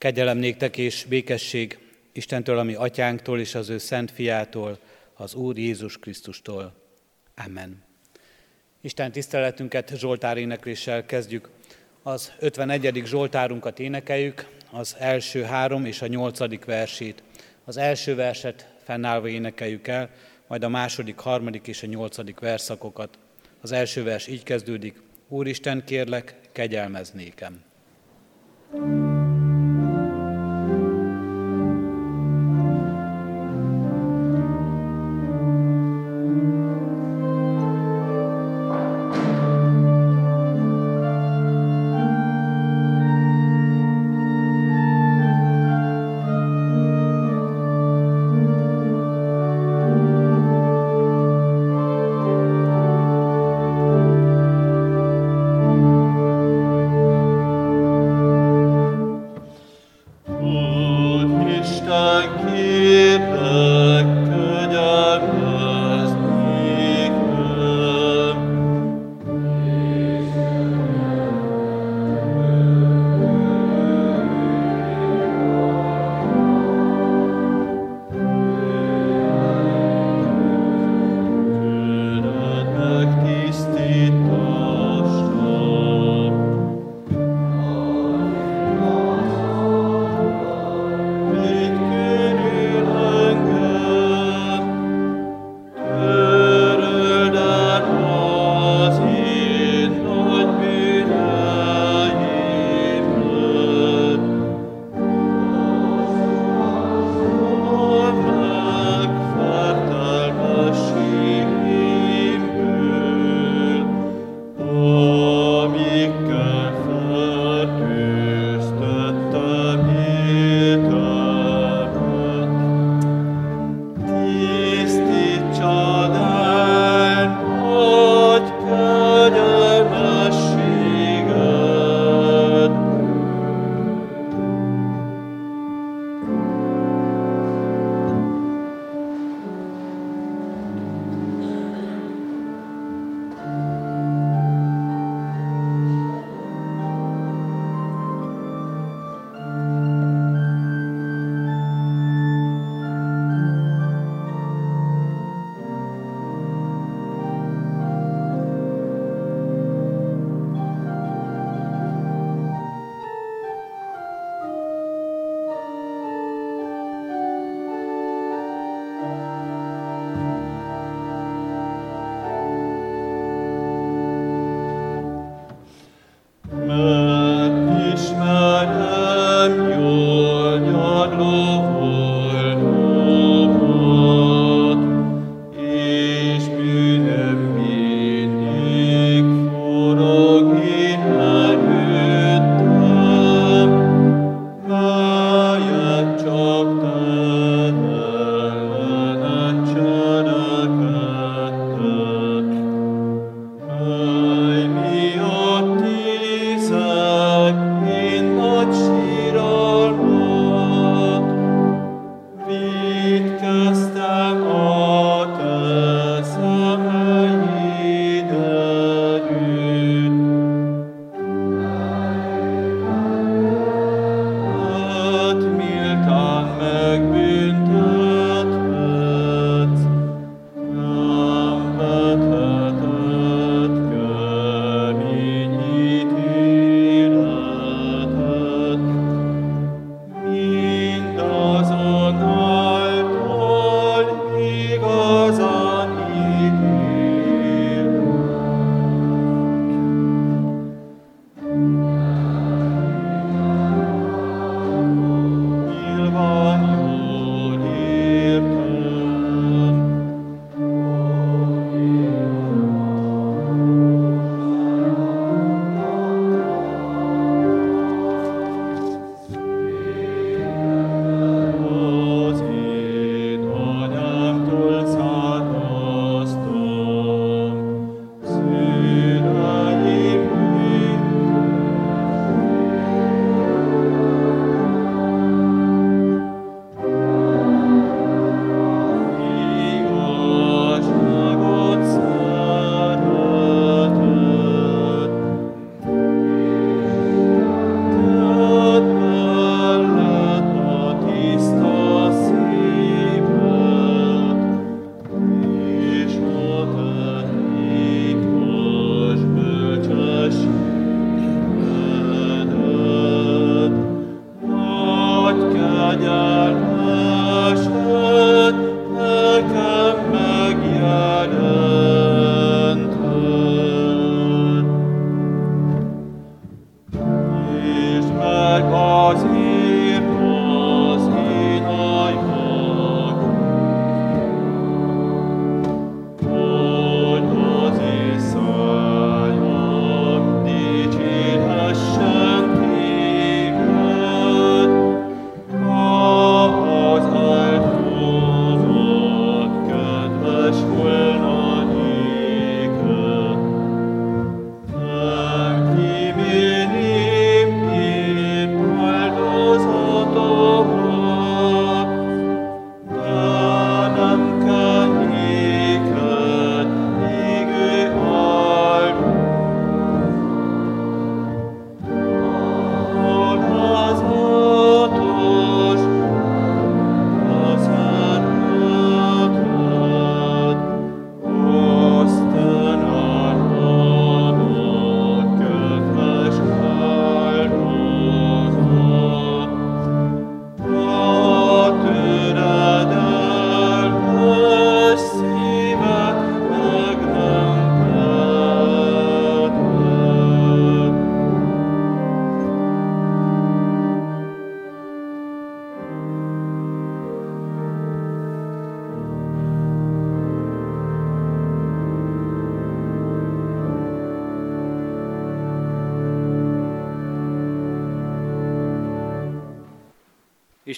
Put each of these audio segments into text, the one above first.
Kegyelem néktek és békesség Istentől, ami atyánktól és az ő szent fiától, az Úr Jézus Krisztustól. Amen. Isten tiszteletünket Zsoltár énekléssel kezdjük. Az 51. Zsoltárunkat énekeljük, az első három és a nyolcadik versét. Az első verset fennállva énekeljük el, majd a második, harmadik és a nyolcadik verszakokat. Az első vers így kezdődik, Úristen, kérlek, kegyelmez nékem.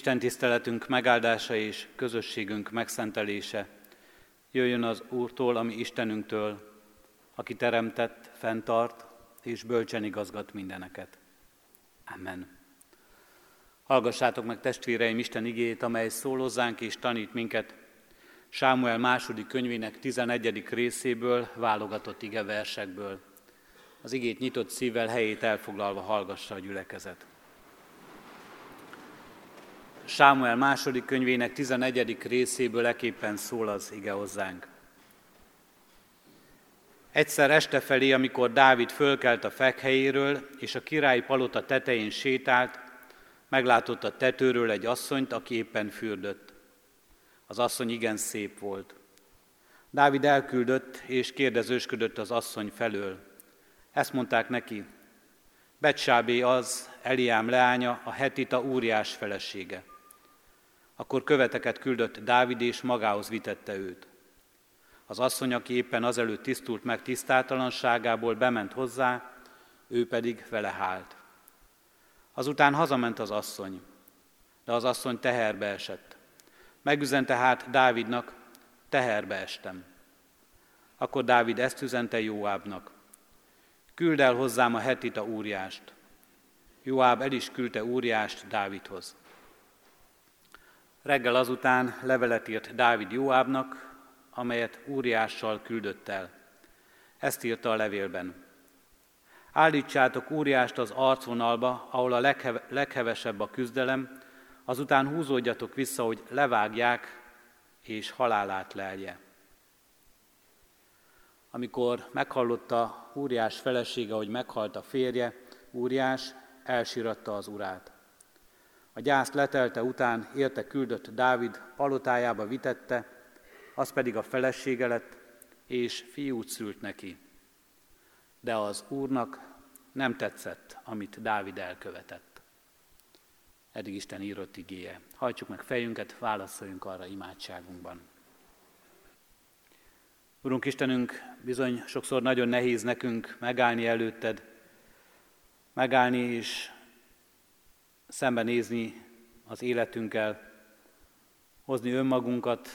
Isten tiszteletünk megáldása és közösségünk megszentelése jöjjön az Úrtól, ami Istenünktől, aki teremtett, fenntart és bölcsen igazgat mindeneket. Amen. Hallgassátok meg testvéreim Isten igét, amely szólozzánk és tanít minket Sámuel második könyvének 11. részéből, válogatott ige versekből. Az igét nyitott szívvel helyét elfoglalva hallgassa a gyülekezet. Sámuel második könyvének 11. részéből eképpen szól az ige hozzánk. Egyszer este felé, amikor Dávid fölkelt a fekhelyéről, és a királyi palota tetején sétált, meglátott a tetőről egy asszonyt, aki éppen fürdött. Az asszony igen szép volt. Dávid elküldött, és kérdezősködött az asszony felől. Ezt mondták neki, Betsábé az, Eliám leánya, a hetita úriás felesége. Akkor követeket küldött Dávid, és magához vitette őt. Az asszony, aki éppen azelőtt tisztult meg tisztátalanságából, bement hozzá, ő pedig vele hált. Azután hazament az asszony, de az asszony teherbe esett. Megüzente hát Dávidnak, teherbe estem. Akkor Dávid ezt üzente Jóábnak. Küld el hozzám a hetita úriást. Jóáb el is küldte úriást Dávidhoz. Reggel azután levelet írt Dávid Jóábnak, amelyet Úriással küldött el. Ezt írta a levélben. Állítsátok Úriást az arcvonalba, ahol a legheve- leghevesebb a küzdelem, azután húzódjatok vissza, hogy levágják és halálát lelje. Amikor meghallotta Úriás felesége, hogy meghalt a férje, Úriás elsíratta az urát. A gyászt letelte után érte küldött Dávid, palotájába vitette, az pedig a felesége lett, és fiút szült neki. De az Úrnak nem tetszett, amit Dávid elkövetett. Eddig Isten írott igéje. Hajtsuk meg fejünket, válaszoljunk arra imádságunkban. Urunk Istenünk, bizony sokszor nagyon nehéz nekünk megállni előtted, megállni és szembenézni az életünkkel, hozni önmagunkat,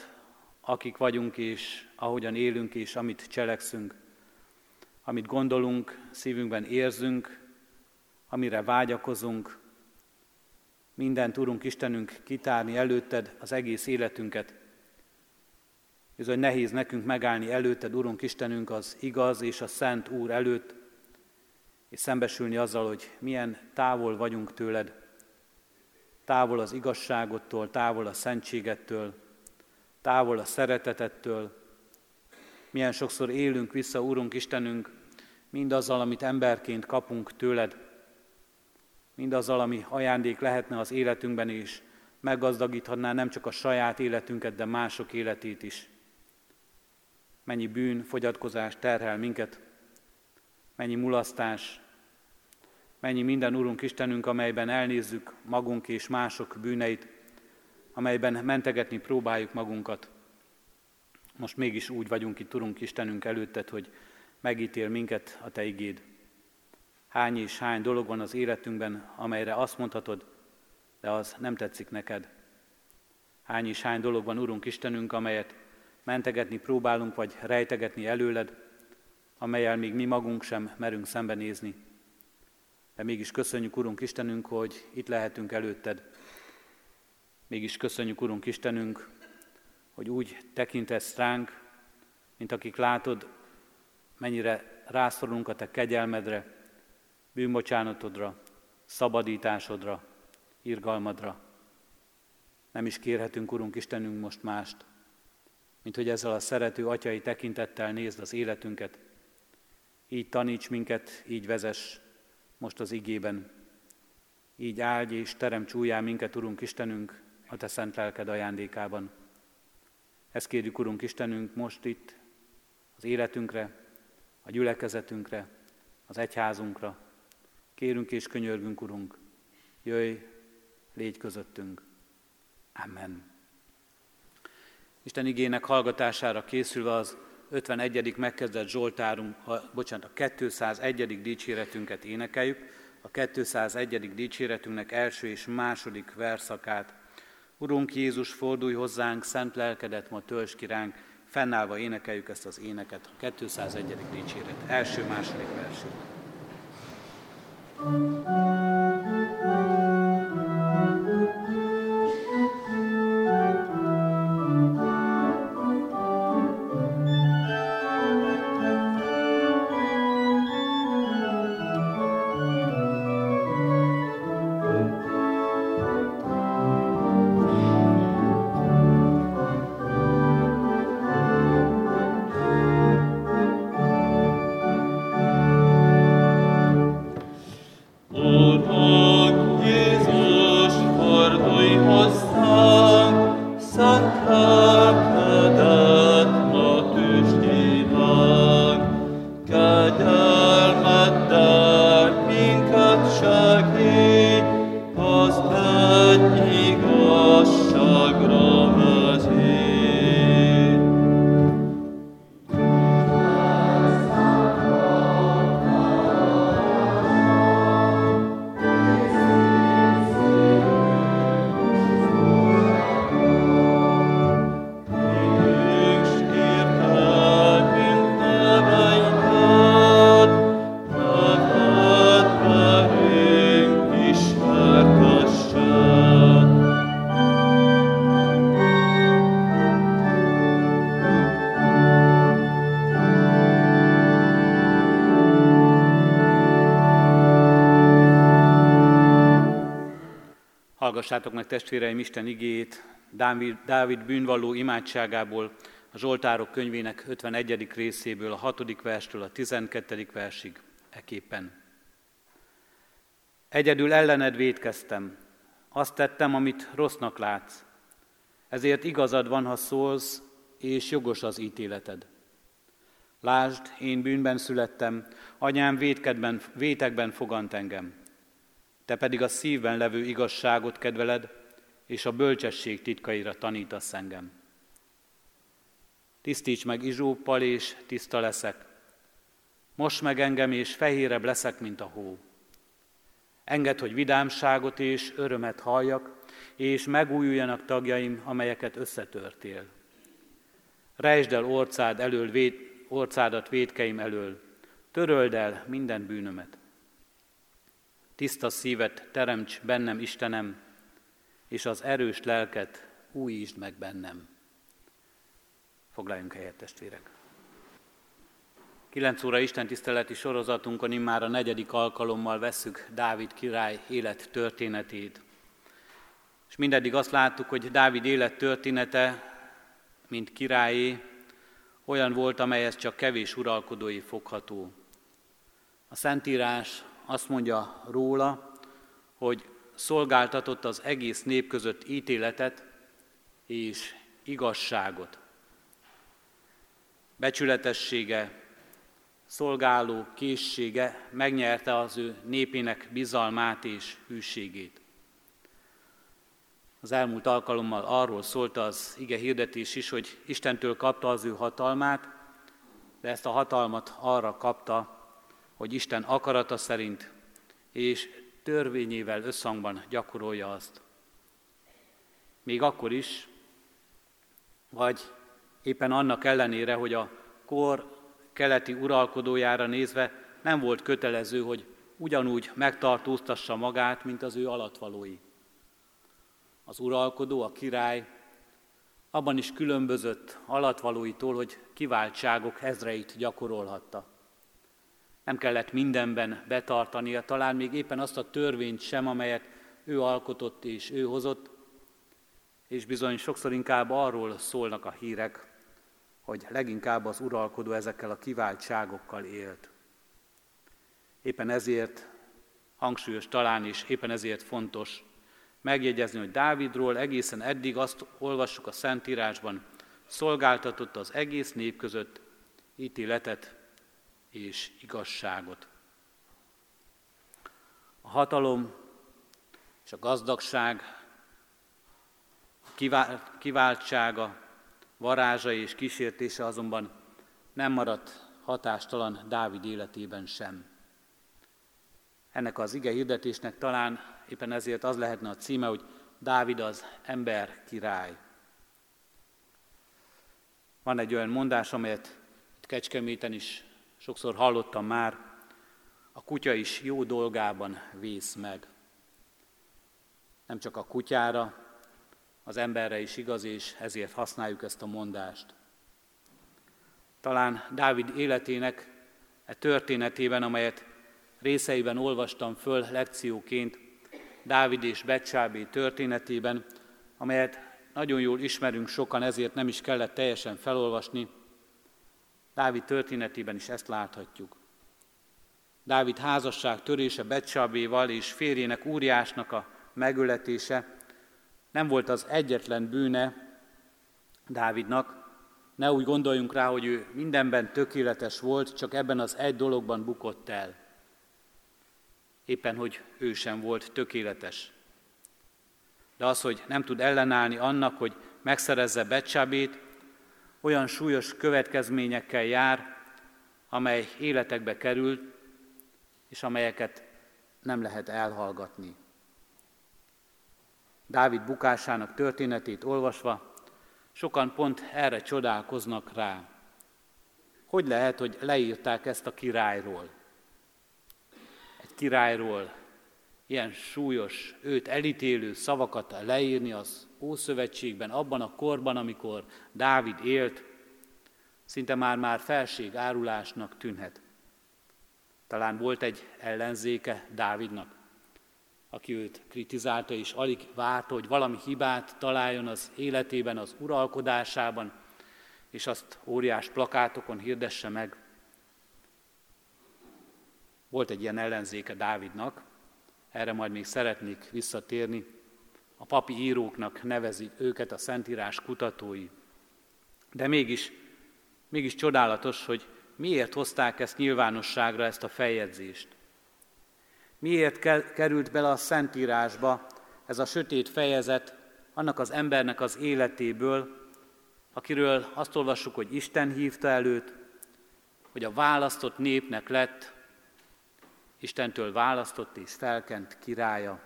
akik vagyunk és ahogyan élünk és amit cselekszünk, amit gondolunk, szívünkben érzünk, amire vágyakozunk, mindent, Urunk Istenünk, kitárni előtted az egész életünket. Bizony nehéz nekünk megállni előtted, Urunk Istenünk, az igaz és a szent Úr előtt, és szembesülni azzal, hogy milyen távol vagyunk tőled, távol az igazságottól, távol a szentségettől, távol a szeretetettől. Milyen sokszor élünk vissza, Úrunk Istenünk, mindazzal, amit emberként kapunk tőled, mindazzal, ami ajándék lehetne az életünkben is, meggazdagíthatná nem csak a saját életünket, de mások életét is. Mennyi bűn, fogyatkozás terhel minket, mennyi mulasztás, Mennyi minden, Urunk Istenünk, amelyben elnézzük magunk és mások bűneit, amelyben mentegetni próbáljuk magunkat. Most mégis úgy vagyunk itt, Urunk Istenünk előtted, hogy megítél minket a Te igéd. Hány és hány dolog van az életünkben, amelyre azt mondhatod, de az nem tetszik neked. Hány és hány dolog van, Urunk Istenünk, amelyet mentegetni próbálunk, vagy rejtegetni előled, amelyel még mi magunk sem merünk szembenézni. De mégis köszönjük, Urunk Istenünk, hogy itt lehetünk előtted. Mégis köszönjük, Urunk Istenünk, hogy úgy tekintesz ránk, mint akik látod, mennyire rászorulunk a Te kegyelmedre, bűnbocsánatodra, szabadításodra, irgalmadra. Nem is kérhetünk, Urunk Istenünk, most mást, mint hogy ezzel a szerető atyai tekintettel nézd az életünket. Így taníts minket, így vezess most az igében. Így áldj és teremts újjá minket, Urunk Istenünk, a Te szent lelked ajándékában. Ezt kérjük, Urunk Istenünk, most itt az életünkre, a gyülekezetünkre, az egyházunkra. Kérünk és könyörgünk, Urunk, jöjj, légy közöttünk. Amen. Isten igének hallgatására készülve az 51. megkezdett Zsoltárunk, a, bocsánat, a 201. dicséretünket énekeljük, a 201. dicséretünknek első és második verszakát. Urunk Jézus, fordulj hozzánk, szent lelkedet ma tölts ki ránk, fennállva énekeljük ezt az éneket, a 201. dicséret, első-második versét. thank Hallgassátok meg testvéreim Isten igéjét, Dávid, Dávid bűnvalló imádságából, a Zsoltárok könyvének 51. részéből, a 6. verstől a 12. versig, eképpen. Egyedül ellened védkeztem, azt tettem, amit rossznak látsz. Ezért igazad van, ha szólsz, és jogos az ítéleted. Lásd, én bűnben születtem, anyám védkedben, vétekben fogant engem. Te pedig a szívben levő igazságot kedveled, és a bölcsesség titkaira tanítasz engem. Tisztíts meg izsóppal, és tiszta leszek. Most meg engem, és fehérebb leszek, mint a hó. Engedd, hogy vidámságot és örömet halljak, és megújuljanak tagjaim, amelyeket összetörtél. Rejtsd el orcád elől, véd, orcádat védkeim elől, töröld el minden bűnömet. Tiszta szívet teremts bennem, Istenem, és az erős lelket újítsd meg bennem. Foglaljunk helyet, testvérek! Kilenc óra Isten tiszteleti sorozatunkon immár a negyedik alkalommal vesszük Dávid király élet történetét. És mindeddig azt láttuk, hogy Dávid élet története, mint királyé, olyan volt, amelyhez csak kevés uralkodói fogható. A Szentírás azt mondja róla, hogy szolgáltatott az egész nép között ítéletet és igazságot. Becsületessége, szolgáló készsége megnyerte az ő népének bizalmát és hűségét. Az elmúlt alkalommal arról szólt az ige hirdetés is, hogy Istentől kapta az ő hatalmát, de ezt a hatalmat arra kapta, hogy Isten akarata szerint és törvényével összhangban gyakorolja azt. Még akkor is, vagy éppen annak ellenére, hogy a kor keleti uralkodójára nézve nem volt kötelező, hogy ugyanúgy megtartóztassa magát, mint az ő alatvalói. Az uralkodó, a király abban is különbözött alatvalóitól, hogy kiváltságok ezreit gyakorolhatta. Nem kellett mindenben betartania, talán még éppen azt a törvényt sem, amelyet ő alkotott és ő hozott, és bizony sokszor inkább arról szólnak a hírek, hogy leginkább az uralkodó ezekkel a kiváltságokkal élt. Éppen ezért hangsúlyos talán is, éppen ezért fontos megjegyezni, hogy Dávidról egészen eddig azt olvassuk a Szentírásban, szolgáltatott az egész nép között ítéletet és igazságot. A hatalom és a gazdagság, a kiváltsága, varázsa és kísértése azonban nem maradt hatástalan Dávid életében sem. Ennek az ige hirdetésnek talán éppen ezért az lehetne a címe, hogy Dávid az ember király. Van egy olyan mondás, amelyet Kecskeméten is sokszor hallottam már, a kutya is jó dolgában vész meg. Nem csak a kutyára, az emberre is igaz, és ezért használjuk ezt a mondást. Talán Dávid életének e történetében, amelyet részeiben olvastam föl lekcióként, Dávid és Becsábé történetében, amelyet nagyon jól ismerünk sokan, ezért nem is kellett teljesen felolvasni. Dávid történetében is ezt láthatjuk. Dávid házasság törése Becsábéval és férjének Úriásnak a megöletése nem volt az egyetlen bűne Dávidnak, ne úgy gondoljunk rá, hogy ő mindenben tökéletes volt, csak ebben az egy dologban bukott el. Éppen, hogy ő sem volt tökéletes. De az, hogy nem tud ellenállni annak, hogy megszerezze Becsabét, olyan súlyos következményekkel jár, amely életekbe kerül, és amelyeket nem lehet elhallgatni. Dávid bukásának történetét olvasva, sokan pont erre csodálkoznak rá. Hogy lehet, hogy leírták ezt a királyról? Egy királyról ilyen súlyos, őt elítélő szavakat leírni az Ószövetségben, abban a korban, amikor Dávid élt, szinte már-már felség árulásnak tűnhet. Talán volt egy ellenzéke Dávidnak aki őt kritizálta, és alig várta, hogy valami hibát találjon az életében, az uralkodásában, és azt óriás plakátokon hirdesse meg. Volt egy ilyen ellenzéke Dávidnak, erre majd még szeretnék visszatérni. A papi íróknak nevezik őket a Szentírás kutatói. De mégis, mégis csodálatos, hogy miért hozták ezt nyilvánosságra, ezt a feljegyzést. Miért került bele a Szentírásba ez a sötét fejezet annak az embernek az életéből, akiről azt olvassuk, hogy Isten hívta előtt, hogy a választott népnek lett, Istentől választott és felkent királya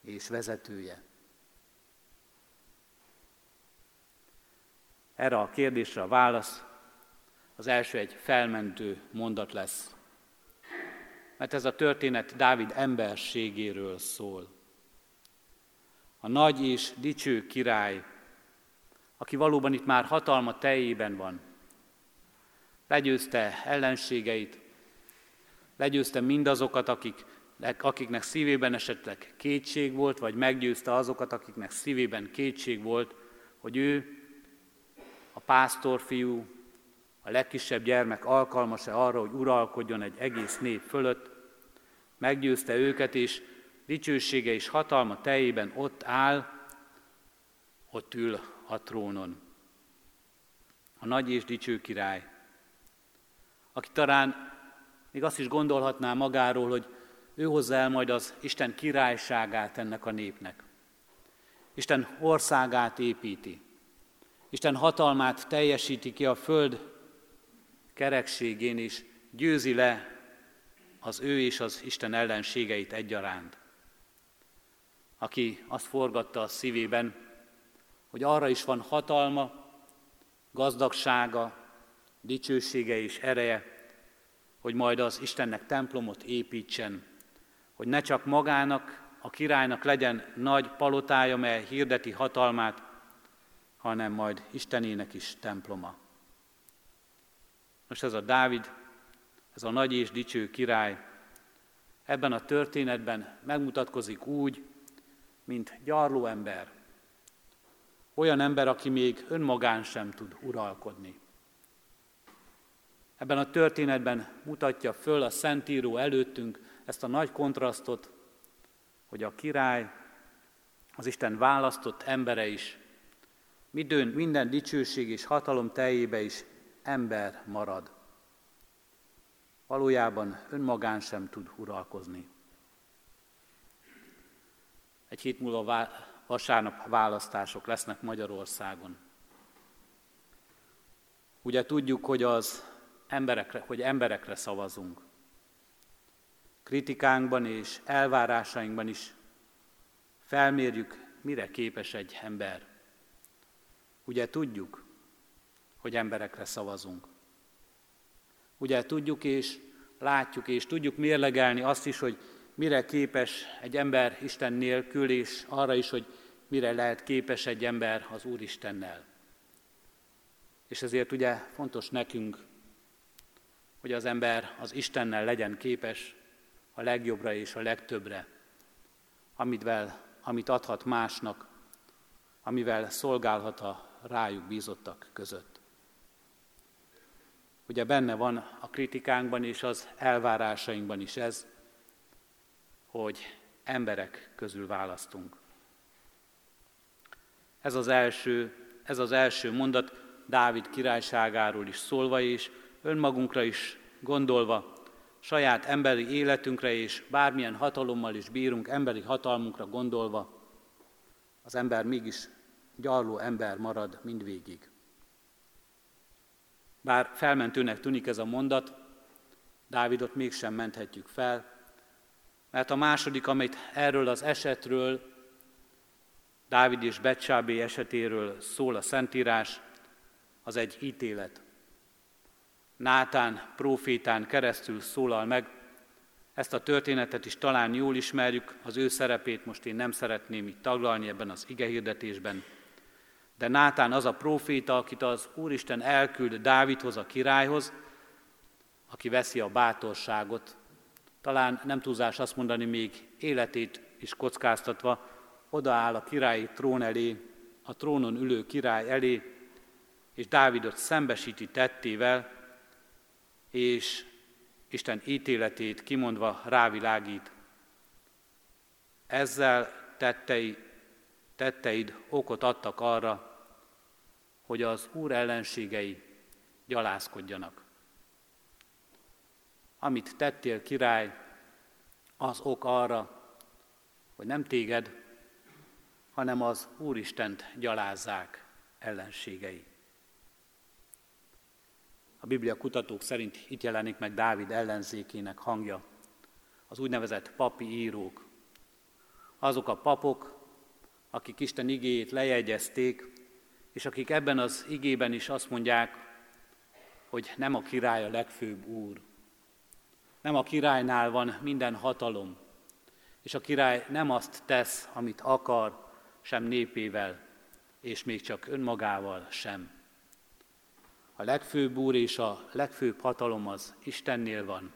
és vezetője. Erre a kérdésre a válasz az első egy felmentő mondat lesz mert ez a történet Dávid emberségéről szól. A nagy és dicső király, aki valóban itt már hatalma teljében van, legyőzte ellenségeit, legyőzte mindazokat, akik, akiknek szívében esetleg kétség volt, vagy meggyőzte azokat, akiknek szívében kétség volt, hogy ő, a pásztorfiú, a legkisebb gyermek alkalmas-e arra, hogy uralkodjon egy egész nép fölött, meggyőzte őket, és dicsősége és hatalma teljében ott áll, ott ül a trónon. A nagy és dicső király, aki talán még azt is gondolhatná magáról, hogy ő hozza el majd az Isten királyságát ennek a népnek. Isten országát építi. Isten hatalmát teljesíti ki a föld kerekségén, és győzi le az ő és az Isten ellenségeit egyaránt. Aki azt forgatta a szívében, hogy arra is van hatalma, gazdagsága, dicsősége és ereje, hogy majd az Istennek templomot építsen, hogy ne csak magának, a királynak legyen nagy palotája, mely hirdeti hatalmát, hanem majd Istenének is temploma. Most ez a Dávid, ez a nagy és dicső király, ebben a történetben megmutatkozik úgy, mint gyarló ember. Olyan ember, aki még önmagán sem tud uralkodni. Ebben a történetben mutatja föl a Szentíró előttünk ezt a nagy kontrasztot, hogy a király, az Isten választott embere is, midőn minden dicsőség és hatalom teljébe is ember marad. Valójában önmagán sem tud uralkozni. Egy hét múlva vasárnap választások lesznek Magyarországon. Ugye tudjuk, hogy az emberekre, hogy emberekre szavazunk. Kritikánkban és elvárásainkban is felmérjük, mire képes egy ember. Ugye tudjuk, hogy emberekre szavazunk. Ugye tudjuk és látjuk és tudjuk mérlegelni azt is, hogy mire képes egy ember Isten nélkül, és arra is, hogy mire lehet képes egy ember az Úristennel. És ezért ugye fontos nekünk, hogy az ember az Istennel legyen képes a legjobbra és a legtöbbre, amivel, amit adhat másnak, amivel szolgálhat a rájuk bízottak között. Ugye benne van a kritikánkban és az elvárásainkban is ez, hogy emberek közül választunk. Ez az első, ez az első mondat Dávid királyságáról is szólva, és önmagunkra is gondolva, saját emberi életünkre és bármilyen hatalommal is bírunk, emberi hatalmunkra gondolva, az ember mégis gyarló ember marad mindvégig. Bár felmentőnek tűnik ez a mondat, Dávidot mégsem menthetjük fel, mert a második, amit erről az esetről, Dávid és Becsábé esetéről szól a Szentírás, az egy ítélet. Nátán profétán keresztül szólal meg, ezt a történetet is talán jól ismerjük, az ő szerepét most én nem szeretném itt taglalni ebben az igehirdetésben. De Nátán az a proféta, akit az Úristen elküld Dávidhoz, a királyhoz, aki veszi a bátorságot, talán nem túlzás azt mondani, még életét is kockáztatva, odaáll a királyi trón elé, a trónon ülő király elé, és Dávidot szembesíti tettével, és Isten ítéletét kimondva rávilágít. Ezzel tettei, tetteid okot adtak arra, hogy az Úr ellenségei gyalázkodjanak. Amit tettél, király, az ok arra, hogy nem téged, hanem az Úristent gyalázzák ellenségei. A Biblia kutatók szerint itt jelenik meg Dávid ellenzékének hangja, az úgynevezett papi írók. Azok a papok, akik Isten igéjét lejegyezték, és akik ebben az igében is azt mondják, hogy nem a király a legfőbb úr. Nem a királynál van minden hatalom, és a király nem azt tesz, amit akar, sem népével, és még csak önmagával sem. A legfőbb úr és a legfőbb hatalom az Istennél van,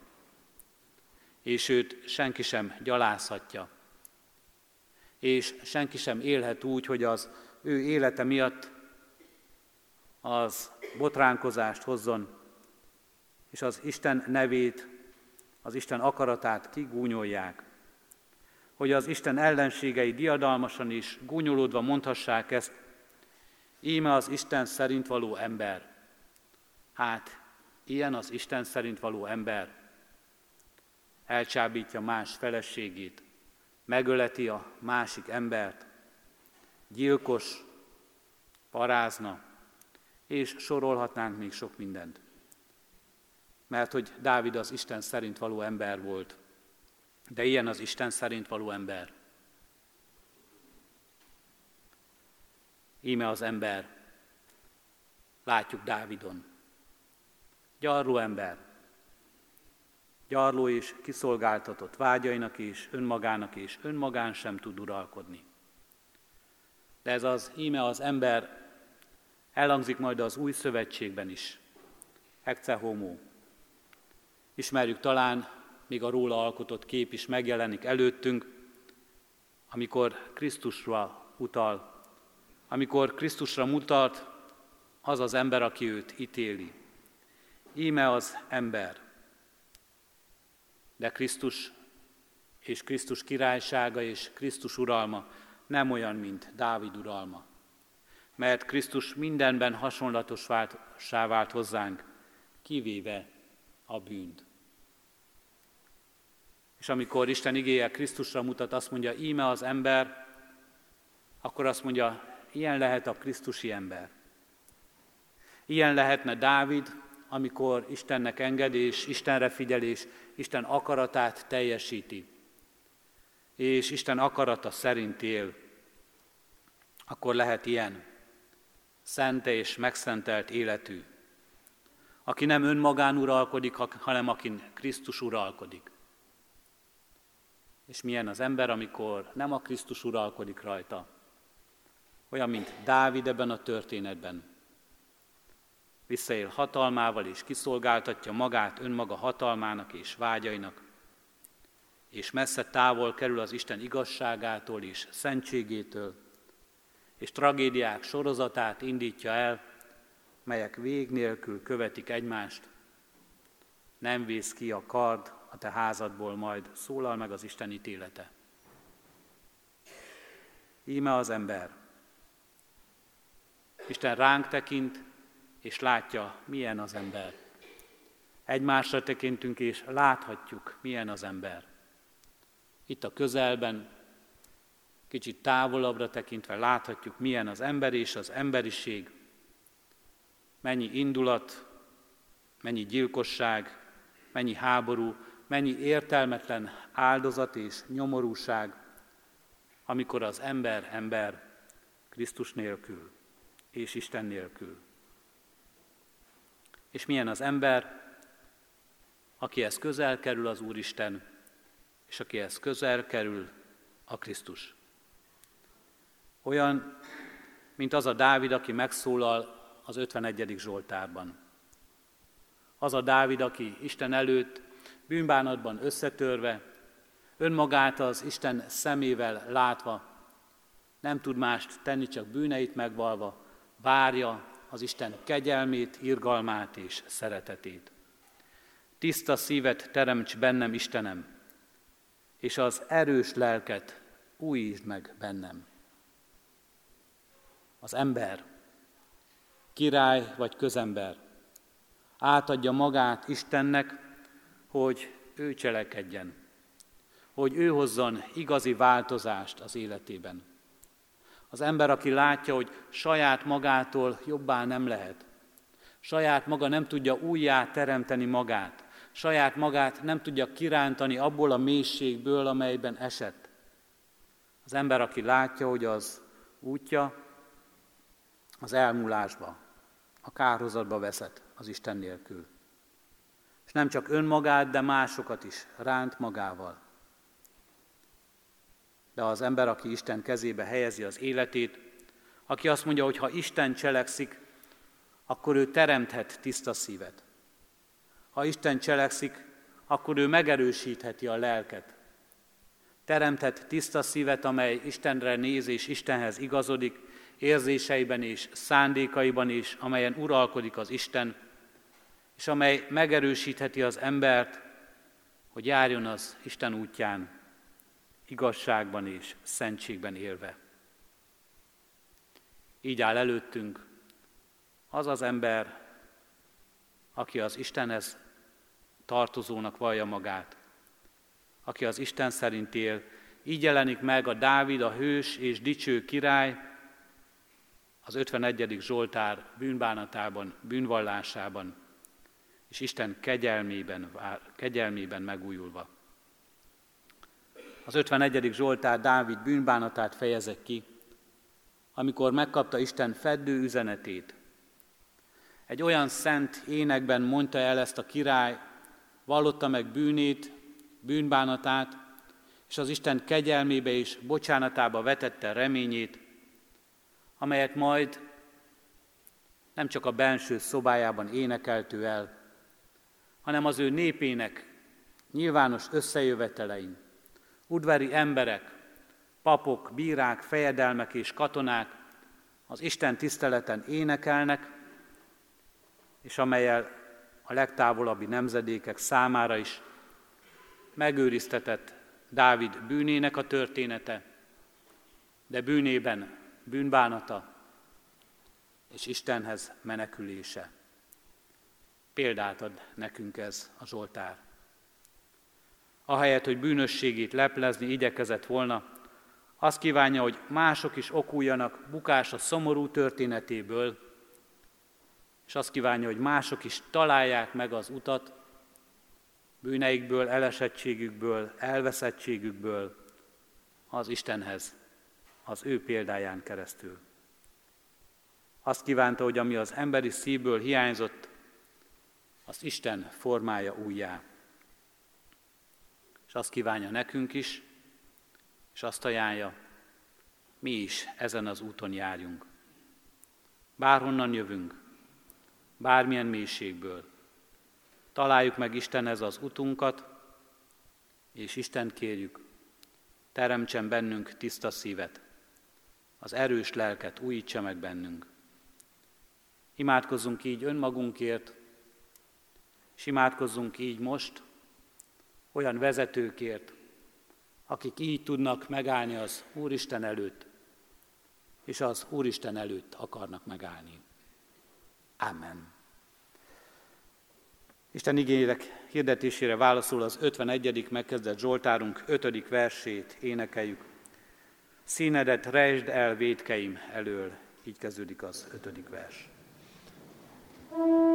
és őt senki sem gyalázhatja, és senki sem élhet úgy, hogy az ő élete miatt az botránkozást hozzon, és az Isten nevét, az Isten akaratát kigúnyolják, hogy az Isten ellenségei diadalmasan is gúnyolódva mondhassák ezt, íme az Isten szerint való ember. Hát, ilyen az Isten szerint való ember. Elcsábítja más feleségét, megöleti a másik embert, gyilkos, parázna, és sorolhatnánk még sok mindent. Mert hogy Dávid az Isten szerint való ember volt, de ilyen az Isten szerint való ember. Íme az ember, látjuk Dávidon. Gyarló ember, gyarló és kiszolgáltatott vágyainak és önmagának és önmagán sem tud uralkodni. De ez az íme az ember elhangzik majd az új szövetségben is. Hecce homo. Ismerjük talán, még a róla alkotott kép is megjelenik előttünk, amikor Krisztusra utal, amikor Krisztusra mutat az az ember, aki őt ítéli. Íme az ember. De Krisztus és Krisztus királysága és Krisztus uralma nem olyan, mint Dávid uralma. Mert Krisztus mindenben hasonlatossá vált hozzánk, kivéve a bűnt. És amikor Isten igéje Krisztusra mutat, azt mondja, íme az ember, akkor azt mondja, ilyen lehet a Krisztusi ember. Ilyen lehetne Dávid, amikor Istennek enged, és Istenre figyel, és Isten akaratát teljesíti, és Isten akarata szerint él, akkor lehet ilyen. Szente és megszentelt életű, aki nem önmagán uralkodik, hanem akin Krisztus uralkodik. És milyen az ember, amikor nem a Krisztus uralkodik rajta, olyan, mint Dávid ebben a történetben, visszaél hatalmával és kiszolgáltatja magát önmaga hatalmának és vágyainak, és messze távol kerül az Isten igazságától és szentségétől, és tragédiák sorozatát indítja el, melyek vég nélkül követik egymást. Nem vész ki a kard a te házadból, majd szólal meg az Isten ítélete. Íme az ember. Isten ránk tekint, és látja, milyen az ember. Egymásra tekintünk, és láthatjuk, milyen az ember. Itt a közelben, kicsit távolabbra tekintve láthatjuk, milyen az ember és az emberiség, mennyi indulat, mennyi gyilkosság, mennyi háború, mennyi értelmetlen áldozat és nyomorúság, amikor az ember ember Krisztus nélkül és Isten nélkül. És milyen az ember, akihez közel kerül az Úristen, és akihez közel kerül a Krisztus. Olyan, mint az a Dávid, aki megszólal az 51. Zsoltárban. Az a Dávid, aki Isten előtt bűnbánatban összetörve, önmagát az Isten szemével látva, nem tud mást tenni, csak bűneit megvalva, várja az Isten kegyelmét, irgalmát és szeretetét. Tiszta szívet teremts bennem, Istenem, és az erős lelket újítsd meg bennem. Az ember, király vagy közember, átadja magát Istennek, hogy ő cselekedjen, hogy ő hozzon igazi változást az életében. Az ember, aki látja, hogy saját magától jobbá nem lehet, saját maga nem tudja újjá teremteni magát, saját magát nem tudja kirántani abból a mélységből, amelyben esett. Az ember, aki látja, hogy az útja az elmúlásba, a kárhozatba veszett az Isten nélkül. És nem csak önmagát, de másokat is ránt magával de az ember, aki Isten kezébe helyezi az életét, aki azt mondja, hogy ha Isten cselekszik, akkor ő teremthet tiszta szívet. Ha Isten cselekszik, akkor ő megerősítheti a lelket. Teremthet tiszta szívet, amely Istenre néz és Istenhez igazodik, érzéseiben és szándékaiban is, amelyen uralkodik az Isten, és amely megerősítheti az embert, hogy járjon az Isten útján, igazságban és szentségben élve. Így áll előttünk az az ember, aki az Istenhez tartozónak vallja magát, aki az Isten szerint él, így jelenik meg a Dávid, a hős és dicső király, az 51. Zsoltár bűnbánatában, bűnvallásában, és Isten kegyelmében, kegyelmében megújulva. Az 51. Zsoltár Dávid bűnbánatát fejezek ki, amikor megkapta Isten feddő üzenetét. Egy olyan szent énekben mondta el ezt a király, vallotta meg bűnét, bűnbánatát, és az Isten kegyelmébe és bocsánatába vetette reményét, amelyet majd nem csak a benső szobájában énekeltő el, hanem az ő népének nyilvános összejövetelein, udvari emberek, papok, bírák, fejedelmek és katonák az Isten tiszteleten énekelnek, és amelyel a legtávolabbi nemzedékek számára is megőriztetett Dávid bűnének a története, de bűnében bűnbánata és Istenhez menekülése. Példát ad nekünk ez a Zsoltár. Ahelyett, hogy bűnösségét leplezni igyekezett volna, azt kívánja, hogy mások is okuljanak bukása szomorú történetéből, és azt kívánja, hogy mások is találják meg az utat bűneikből, elesettségükből, elveszettségükből az Istenhez, az ő példáján keresztül. Azt kívánta, hogy ami az emberi szívből hiányzott, azt Isten formája újjá. És azt kívánja nekünk is, és azt ajánlja, mi is ezen az úton járjunk. Bárhonnan jövünk, bármilyen mélységből, találjuk meg Istenhez az utunkat, és Isten kérjük, teremtsen bennünk tiszta szívet, az erős lelket újítsa meg bennünk. Imádkozzunk így önmagunkért, és imádkozzunk így most olyan vezetőkért, akik így tudnak megállni az Úristen előtt, és az Úristen előtt akarnak megállni. Amen. Isten igények hirdetésére válaszol az 51. megkezdett Zsoltárunk 5. versét énekeljük. Színedet rejtsd el védkeim elől, így kezdődik az 5. vers. thank you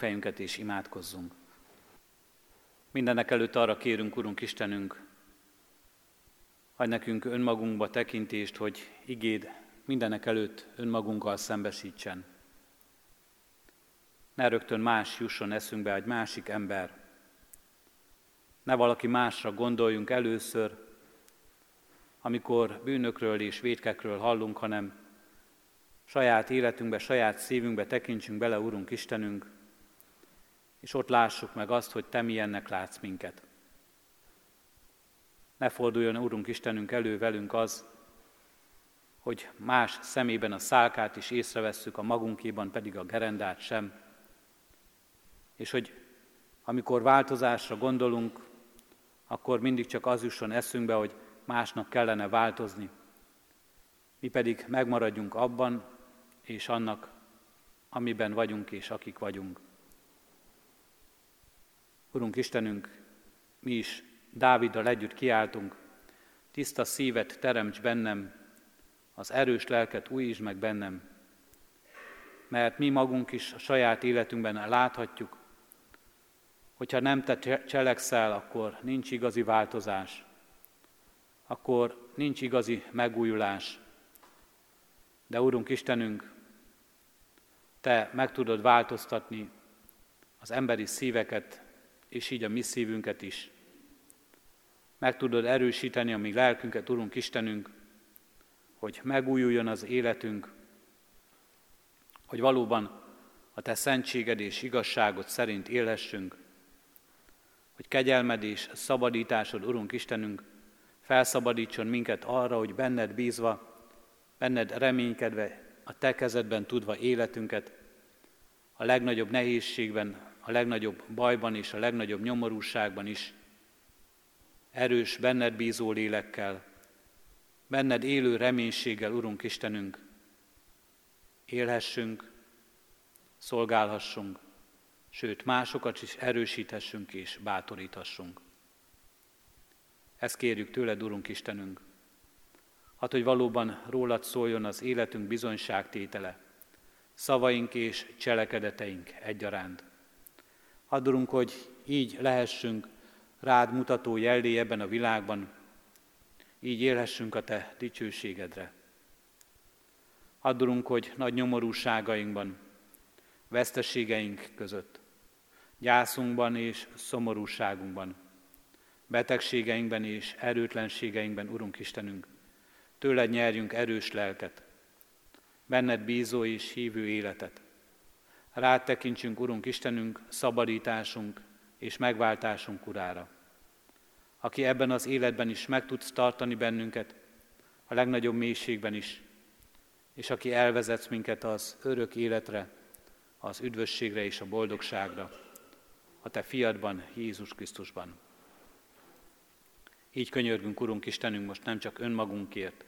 fejünket és imádkozzunk. Mindenek előtt arra kérünk, Urunk Istenünk, adj nekünk önmagunkba tekintést, hogy igéd mindenek előtt önmagunkkal szembesítsen. Ne rögtön más jusson eszünkbe, egy másik ember. Ne valaki másra gondoljunk először, amikor bűnökről és védkekről hallunk, hanem saját életünkbe, saját szívünkbe tekintsünk bele, Urunk Istenünk, és ott lássuk meg azt, hogy Te milyennek látsz minket. Ne forduljon, Úrunk Istenünk, elő velünk az, hogy más szemében a szálkát is észrevesszük, a magunkéban pedig a gerendát sem. És hogy amikor változásra gondolunk, akkor mindig csak az jusson eszünkbe, hogy másnak kellene változni. Mi pedig megmaradjunk abban és annak, amiben vagyunk és akik vagyunk. Urunk Istenünk, mi is Dáviddal együtt kiáltunk, tiszta szívet teremts bennem, az erős lelket újítsd meg bennem, mert mi magunk is a saját életünkben láthatjuk, hogyha nem te cselekszel, akkor nincs igazi változás, akkor nincs igazi megújulás. De Úrunk Istenünk, Te meg tudod változtatni az emberi szíveket, és így a mi szívünket is. Meg tudod erősíteni a mi lelkünket, Urunk Istenünk, hogy megújuljon az életünk, hogy valóban a Te szentséged és igazságod szerint élhessünk, hogy kegyelmed és szabadításod, Urunk Istenünk, felszabadítson minket arra, hogy benned bízva, benned reménykedve, a Te kezedben tudva életünket, a legnagyobb nehézségben, a legnagyobb bajban és a legnagyobb nyomorúságban is erős, benned bízó lélekkel, benned élő reménységgel, Urunk Istenünk, élhessünk, szolgálhassunk, sőt másokat is erősíthessünk és bátoríthassunk. Ezt kérjük tőled, Urunk Istenünk. Hát, hogy valóban rólad szóljon az életünk bizonyságtétele, szavaink és cselekedeteink egyaránt. Adorunk, hogy így lehessünk rád mutató jellé ebben a világban, így élhessünk a Te dicsőségedre. Adorunk, hogy nagy nyomorúságainkban, veszteségeink között, gyászunkban és szomorúságunkban, betegségeinkben és erőtlenségeinkben, Urunk Istenünk, tőled nyerjünk erős lelket, benned bízó és hívő életet. Rád tekintsünk, Urunk Istenünk, szabadításunk és megváltásunk urára. Aki ebben az életben is meg tudsz tartani bennünket, a legnagyobb mélységben is, és aki elvezetsz minket az örök életre, az üdvösségre és a boldogságra, a Te fiadban, Jézus Krisztusban. Így könyörgünk, Urunk Istenünk, most nem csak önmagunkért,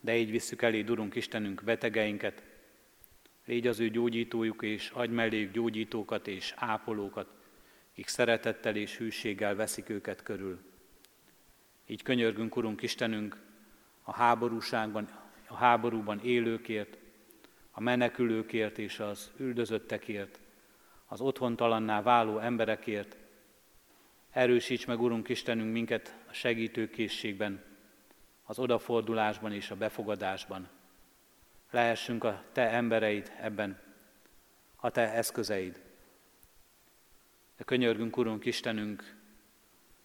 de így visszük elé, Urunk Istenünk, betegeinket, légy az ő gyógyítójuk, és adj melléjük gyógyítókat és ápolókat, akik szeretettel és hűséggel veszik őket körül. Így könyörgünk, Urunk Istenünk, a háborúságban, a háborúban élőkért, a menekülőkért és az üldözöttekért, az otthontalanná váló emberekért. Erősíts meg, Urunk Istenünk, minket a segítőkészségben, az odafordulásban és a befogadásban. Lehessünk a Te embereid ebben, a Te eszközeid. De könyörgünk, Urunk Istenünk,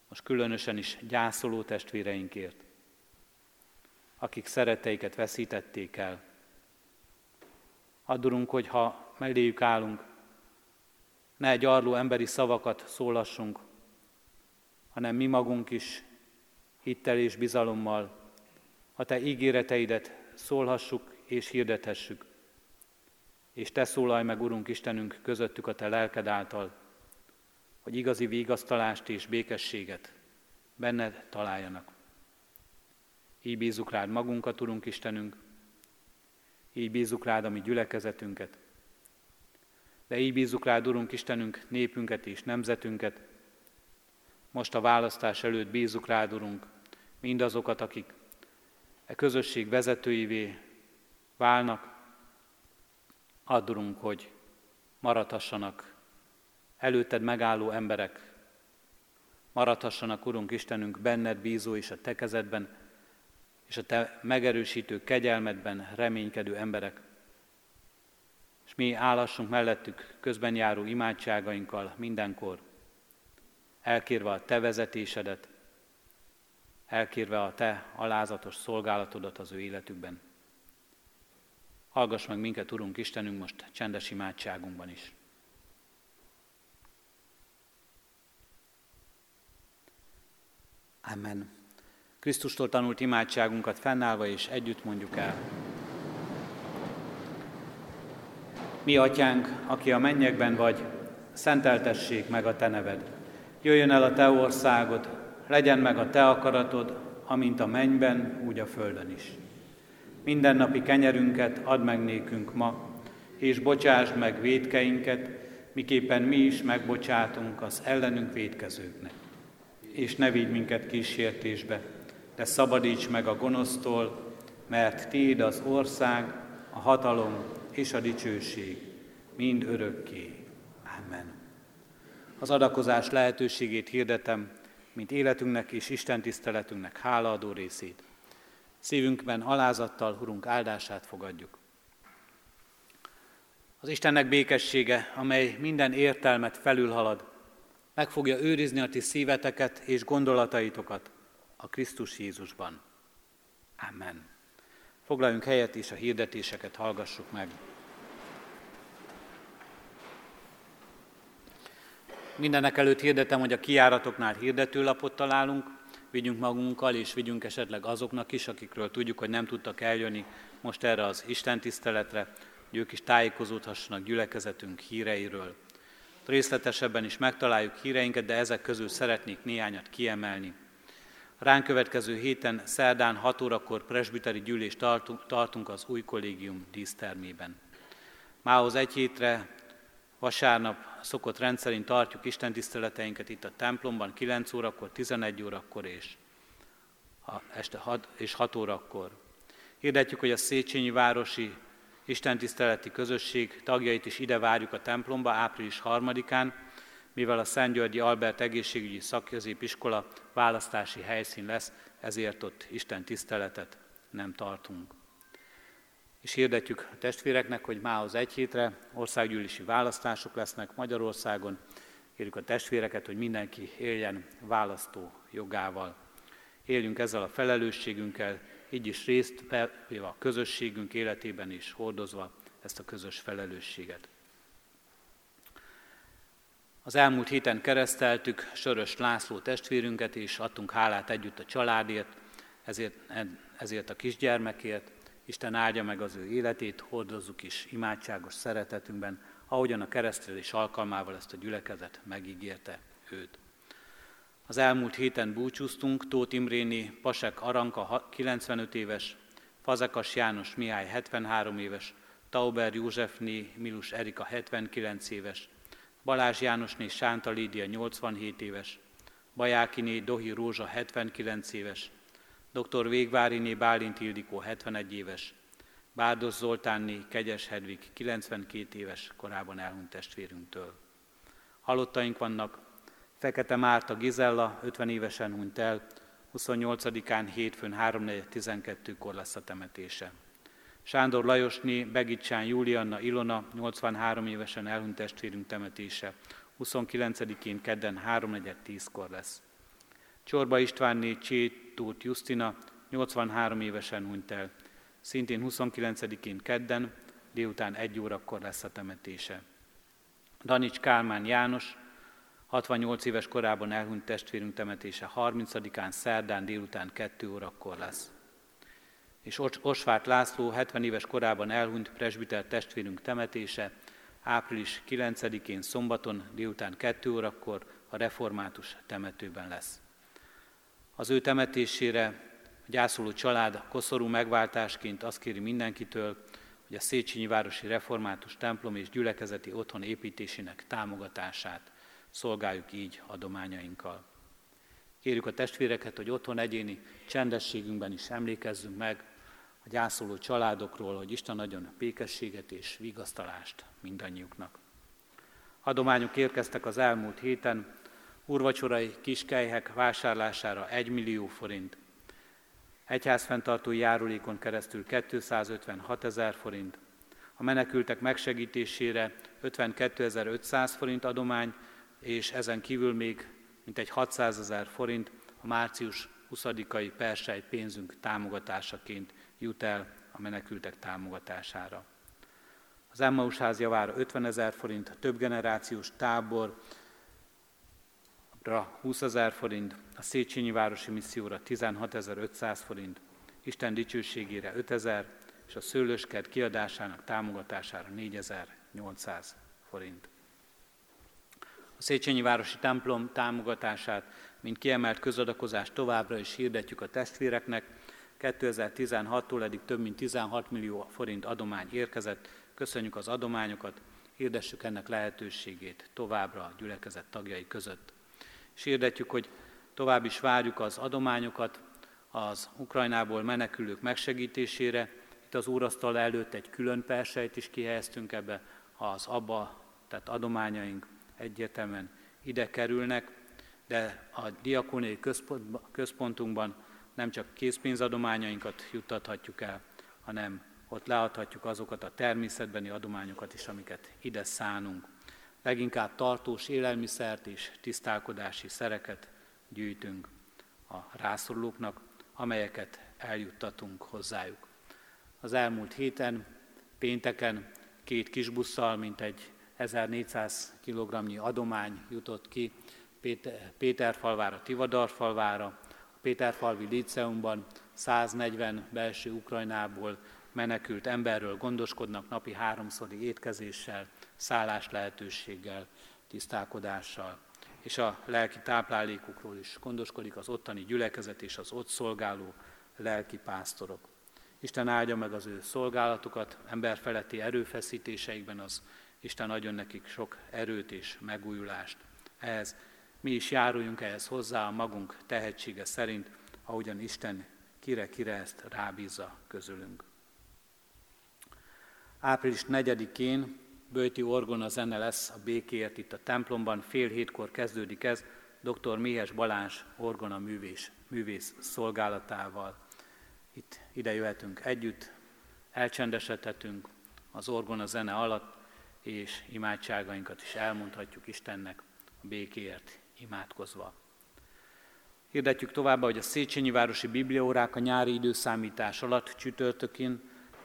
most különösen is gyászoló testvéreinkért, akik szeretteiket veszítették el. Addurunk, hogy ha melléjük állunk, ne gyarló emberi szavakat szólassunk, hanem mi magunk is hittel és bizalommal a Te ígéreteidet szólhassuk és hirdethessük. És Te szólalj meg, Urunk Istenünk, közöttük a Te lelked által, hogy igazi vigasztalást és békességet benned találjanak. Így bízunk rád magunkat, Urunk Istenünk, így bízunk rád a mi gyülekezetünket, de így bízunk rád, Urunk Istenünk, népünket és nemzetünket. Most a választás előtt bízunk rád, Urunk, mindazokat, akik e közösség vezetőivé válnak, addurunk, hogy maradhassanak előtted megálló emberek, maradhassanak, Urunk Istenünk, benned bízó és a Te kezedben, és a Te megerősítő kegyelmedben reménykedő emberek. És mi állassunk mellettük közben járó imádságainkkal mindenkor, elkérve a Te vezetésedet, elkérve a Te alázatos szolgálatodat az ő életükben. Hallgass meg minket, Urunk Istenünk, most csendes imádságunkban is. Amen. Krisztustól tanult imádságunkat fennállva és együtt mondjuk el. Mi, Atyánk, aki a mennyekben vagy, szenteltessék meg a Te neved. Jöjjön el a Te országod, legyen meg a Te akaratod, amint a mennyben, úgy a földön is. Mindennapi kenyerünket add meg nékünk ma, és bocsásd meg védkeinket, miképpen mi is megbocsátunk az ellenünk védkezőknek. És ne vigy minket kísértésbe, de szabadíts meg a gonosztól, mert Tiéd az ország, a hatalom és a dicsőség mind örökké. Amen. Az adakozás lehetőségét hirdetem, mint életünknek és Isten tiszteletünknek hálaadó részét. Szívünkben alázattal, Urunk, áldását fogadjuk. Az Istennek békessége, amely minden értelmet felülhalad, meg fogja őrizni a ti szíveteket és gondolataitokat a Krisztus Jézusban. Amen. Foglaljunk helyet és a hirdetéseket hallgassuk meg. Mindenek előtt hirdetem, hogy a kiáratoknál hirdetőlapot találunk, vigyünk magunkkal, és vigyünk esetleg azoknak is, akikről tudjuk, hogy nem tudtak eljönni most erre az Isten tiszteletre, hogy ők is tájékozódhassanak gyülekezetünk híreiről. Részletesebben is megtaláljuk híreinket, de ezek közül szeretnék néhányat kiemelni. Ránk következő héten szerdán 6 órakor presbiteri gyűlést tartunk, az új kollégium dísztermében. Mához egy hétre vasárnap szokott rendszerint tartjuk Isten tiszteleteinket itt a templomban 9 órakor, 11 órakor és a este 6, és 6 órakor. Hirdetjük, hogy a Széchenyi Városi Istentiszteleti Közösség tagjait is ide várjuk a templomba április 3-án, mivel a Szent Györgyi Albert Egészségügyi Szakközépiskola választási helyszín lesz, ezért ott Isten tiszteletet nem tartunk. És hirdetjük a testvéreknek, hogy mához egy hétre országgyűlési választások lesznek Magyarországon. Kérjük a testvéreket, hogy mindenki éljen választó jogával. Éljünk ezzel a felelősségünkkel, így is részt a közösségünk életében is hordozva ezt a közös felelősséget. Az elmúlt héten kereszteltük Sörös László testvérünket, és adtunk hálát együtt a családért, ezért, ezért a kisgyermekért. Isten áldja meg az ő életét, hordozzuk is imádságos szeretetünkben, ahogyan a keresztelés alkalmával ezt a gyülekezet megígérte őt. Az elmúlt héten búcsúztunk Tóth Imréni Pasek Aranka 95 éves, Fazekas János Mihály 73 éves, Tauber Józsefné Milus Erika 79 éves, Balázs Jánosné Sánta Lídia 87 éves, Bajákiné Dohi Rózsa 79 éves, dr. Végváriné Bálint Ildikó 71 éves, Bárdos Zoltánné Kegyes Hedvig 92 éves korában elhunyt testvérünktől. Halottaink vannak, Fekete Márta Gizella 50 évesen hunyt el, 28-án hétfőn 3.12-kor lesz a temetése. Sándor Lajosné, Begicsán Julianna Ilona, 83 évesen elhunyt testvérünk temetése. 29-én kedden 3.10-kor lesz. Csorba Istvánné Csétút Justina, 83 évesen hunyt el. Szintén 29-én kedden, délután 1 órakor lesz a temetése. Danics Kálmán János, 68 éves korában elhunyt testvérünk temetése 30-án szerdán délután 2 órakor lesz és Osvárt László 70 éves korában elhunyt presbiter testvérünk temetése április 9-én szombaton délután 2 órakor a református temetőben lesz. Az ő temetésére a gyászoló család koszorú megváltásként azt kéri mindenkitől, hogy a Széchenyi Városi Református templom és gyülekezeti otthon építésének támogatását szolgáljuk így adományainkkal. Kérjük a testvéreket, hogy otthon egyéni csendességünkben is emlékezzünk meg a gyászoló családokról, hogy Isten adjon békességet és vigasztalást mindannyiuknak. Adományok érkeztek az elmúlt héten, urvacsorai kiskelyhek vásárlására 1 millió forint, egyházfenntartói járulékon keresztül 256 ezer forint, a menekültek megsegítésére 52.500 forint adomány, és ezen kívül még mintegy 600 ezer forint a március 20-ai persely pénzünk támogatásaként jut el a menekültek támogatására. Az Emmaus ház javára 50 ezer forint, több generációs tábor, 20 ezer forint, a Széchenyi Városi Misszióra 16.500 forint, Isten dicsőségére 5000, és a szőlőskert kiadásának támogatására 4800 forint. A Széchenyi Városi templom támogatását, mint kiemelt közadakozást továbbra is hirdetjük a testvéreknek. 2016-tól eddig több mint 16 millió forint adomány érkezett. Köszönjük az adományokat, hirdessük ennek lehetőségét továbbra a gyülekezet tagjai között. És hirdetjük, hogy tovább is várjuk az adományokat az Ukrajnából menekülők megsegítésére. Itt az úrasztal előtt egy külön persejt is kihelyeztünk ebbe, az abba, tehát adományaink egyértelműen ide kerülnek, de a diakóniai központunkban nem csak készpénzadományainkat juttathatjuk el, hanem ott leadhatjuk azokat a természetbeni adományokat is, amiket ide szánunk. Leginkább tartós élelmiszert és tisztálkodási szereket gyűjtünk a rászorulóknak, amelyeket eljuttatunk hozzájuk. Az elmúlt héten, pénteken két kis busszal, mint egy 1400 kg adomány jutott ki Péter, Péterfalvára, Tivadarfalvára, a Péterfalvi Líceumban 140 belső Ukrajnából menekült emberről gondoskodnak napi háromszori étkezéssel, szállás lehetőséggel, tisztálkodással, és a lelki táplálékukról is gondoskodik az ottani gyülekezet és az ott szolgáló lelki pásztorok. Isten áldja meg az ő szolgálatukat, emberfeletti erőfeszítéseikben az Isten adjon nekik sok erőt és megújulást. Ehhez mi is járuljunk ehhez hozzá a magunk tehetsége szerint, ahogyan Isten kire-kire ezt rábízza közülünk. Április 4-én Bőti Orgona zene lesz a békéért itt a templomban, fél hétkor kezdődik ez, dr. Méhes Balázs orgona művés, művész szolgálatával. Itt ide jöhetünk együtt, elcsendesedhetünk az orgona zene alatt, és imádságainkat is elmondhatjuk Istennek a békéért imádkozva. Hirdetjük továbbá, hogy a Széchenyi Városi Bibliaórák a nyári időszámítás alatt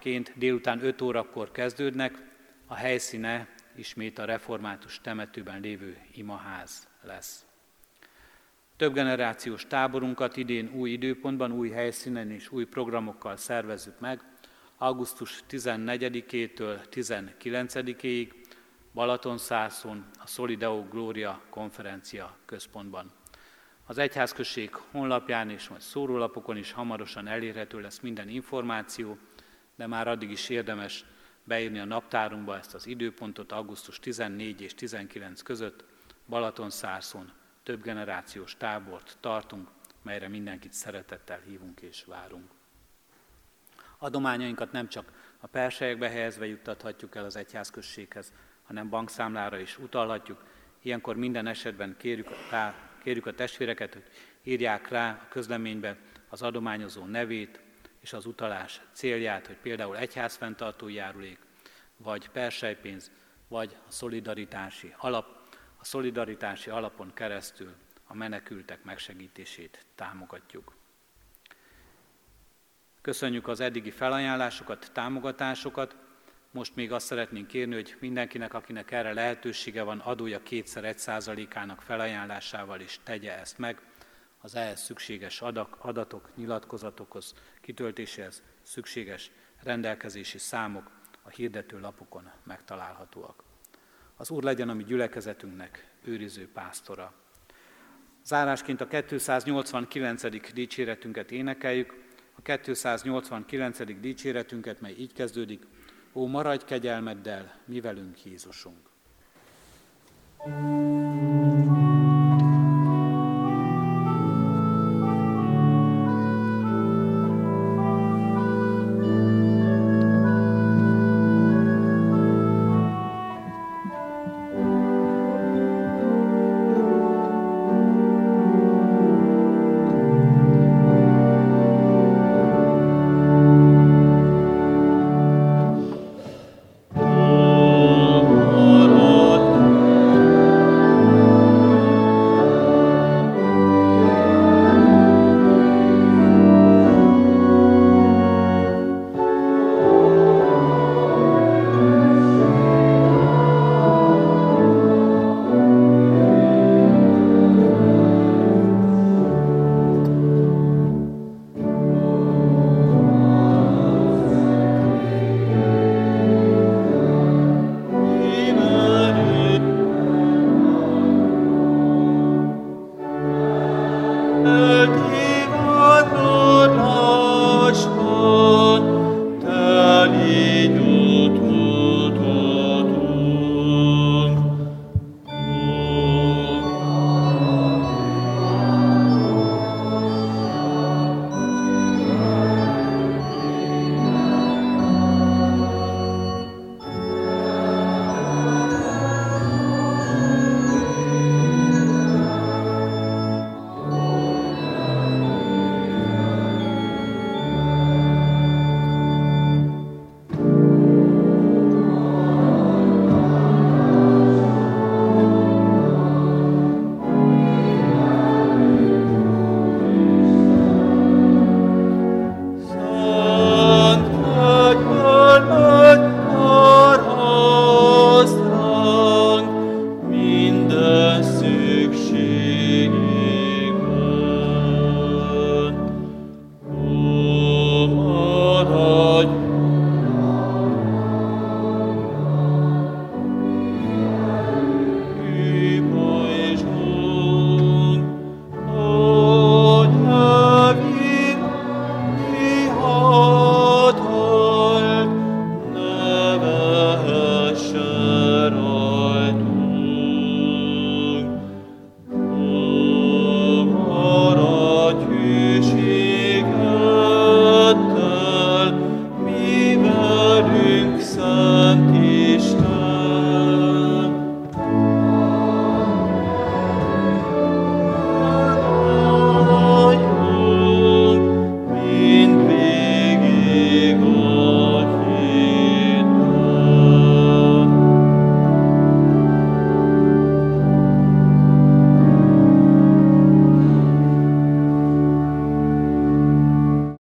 csütörtökként délután 5 órakor kezdődnek, a helyszíne ismét a református temetőben lévő imaház lesz. Több generációs táborunkat idén új időpontban, új helyszínen és új programokkal szervezzük meg, augusztus 14-től 19-ig Balatonszászon a Solideo Gloria konferencia központban. Az egyházközség honlapján és majd szórólapokon is hamarosan elérhető lesz minden információ, de már addig is érdemes beírni a naptárunkba ezt az időpontot, augusztus 14 és 19 között Balatonszárszon több generációs tábort tartunk, melyre mindenkit szeretettel hívunk és várunk. Adományainkat nem csak a perselyekbe helyezve juttathatjuk el az egyházközséghez, hanem bankszámlára is utalhatjuk. Ilyenkor minden esetben kérjük, rá, kérjük a testvéreket, hogy írják rá a közleménybe az adományozó nevét és az utalás célját, hogy például egyházfenntartó járulék, vagy persejpénz, vagy a szolidaritási alap. A szolidaritási alapon keresztül a menekültek megsegítését támogatjuk. Köszönjük az eddigi felajánlásokat, támogatásokat. Most még azt szeretnénk kérni, hogy mindenkinek, akinek erre lehetősége van, adója kétszer egy százalékának felajánlásával is tegye ezt meg. Az ehhez szükséges adak, adatok, nyilatkozatokhoz, kitöltéséhez szükséges rendelkezési számok a hirdető lapokon megtalálhatóak. Az Úr legyen a mi gyülekezetünknek őriző pásztora. Zárásként a 289. dicséretünket énekeljük, a 289. dicséretünket, mely így kezdődik, Ó, maradj kegyelmeddel, mi velünk Jézusunk. thank you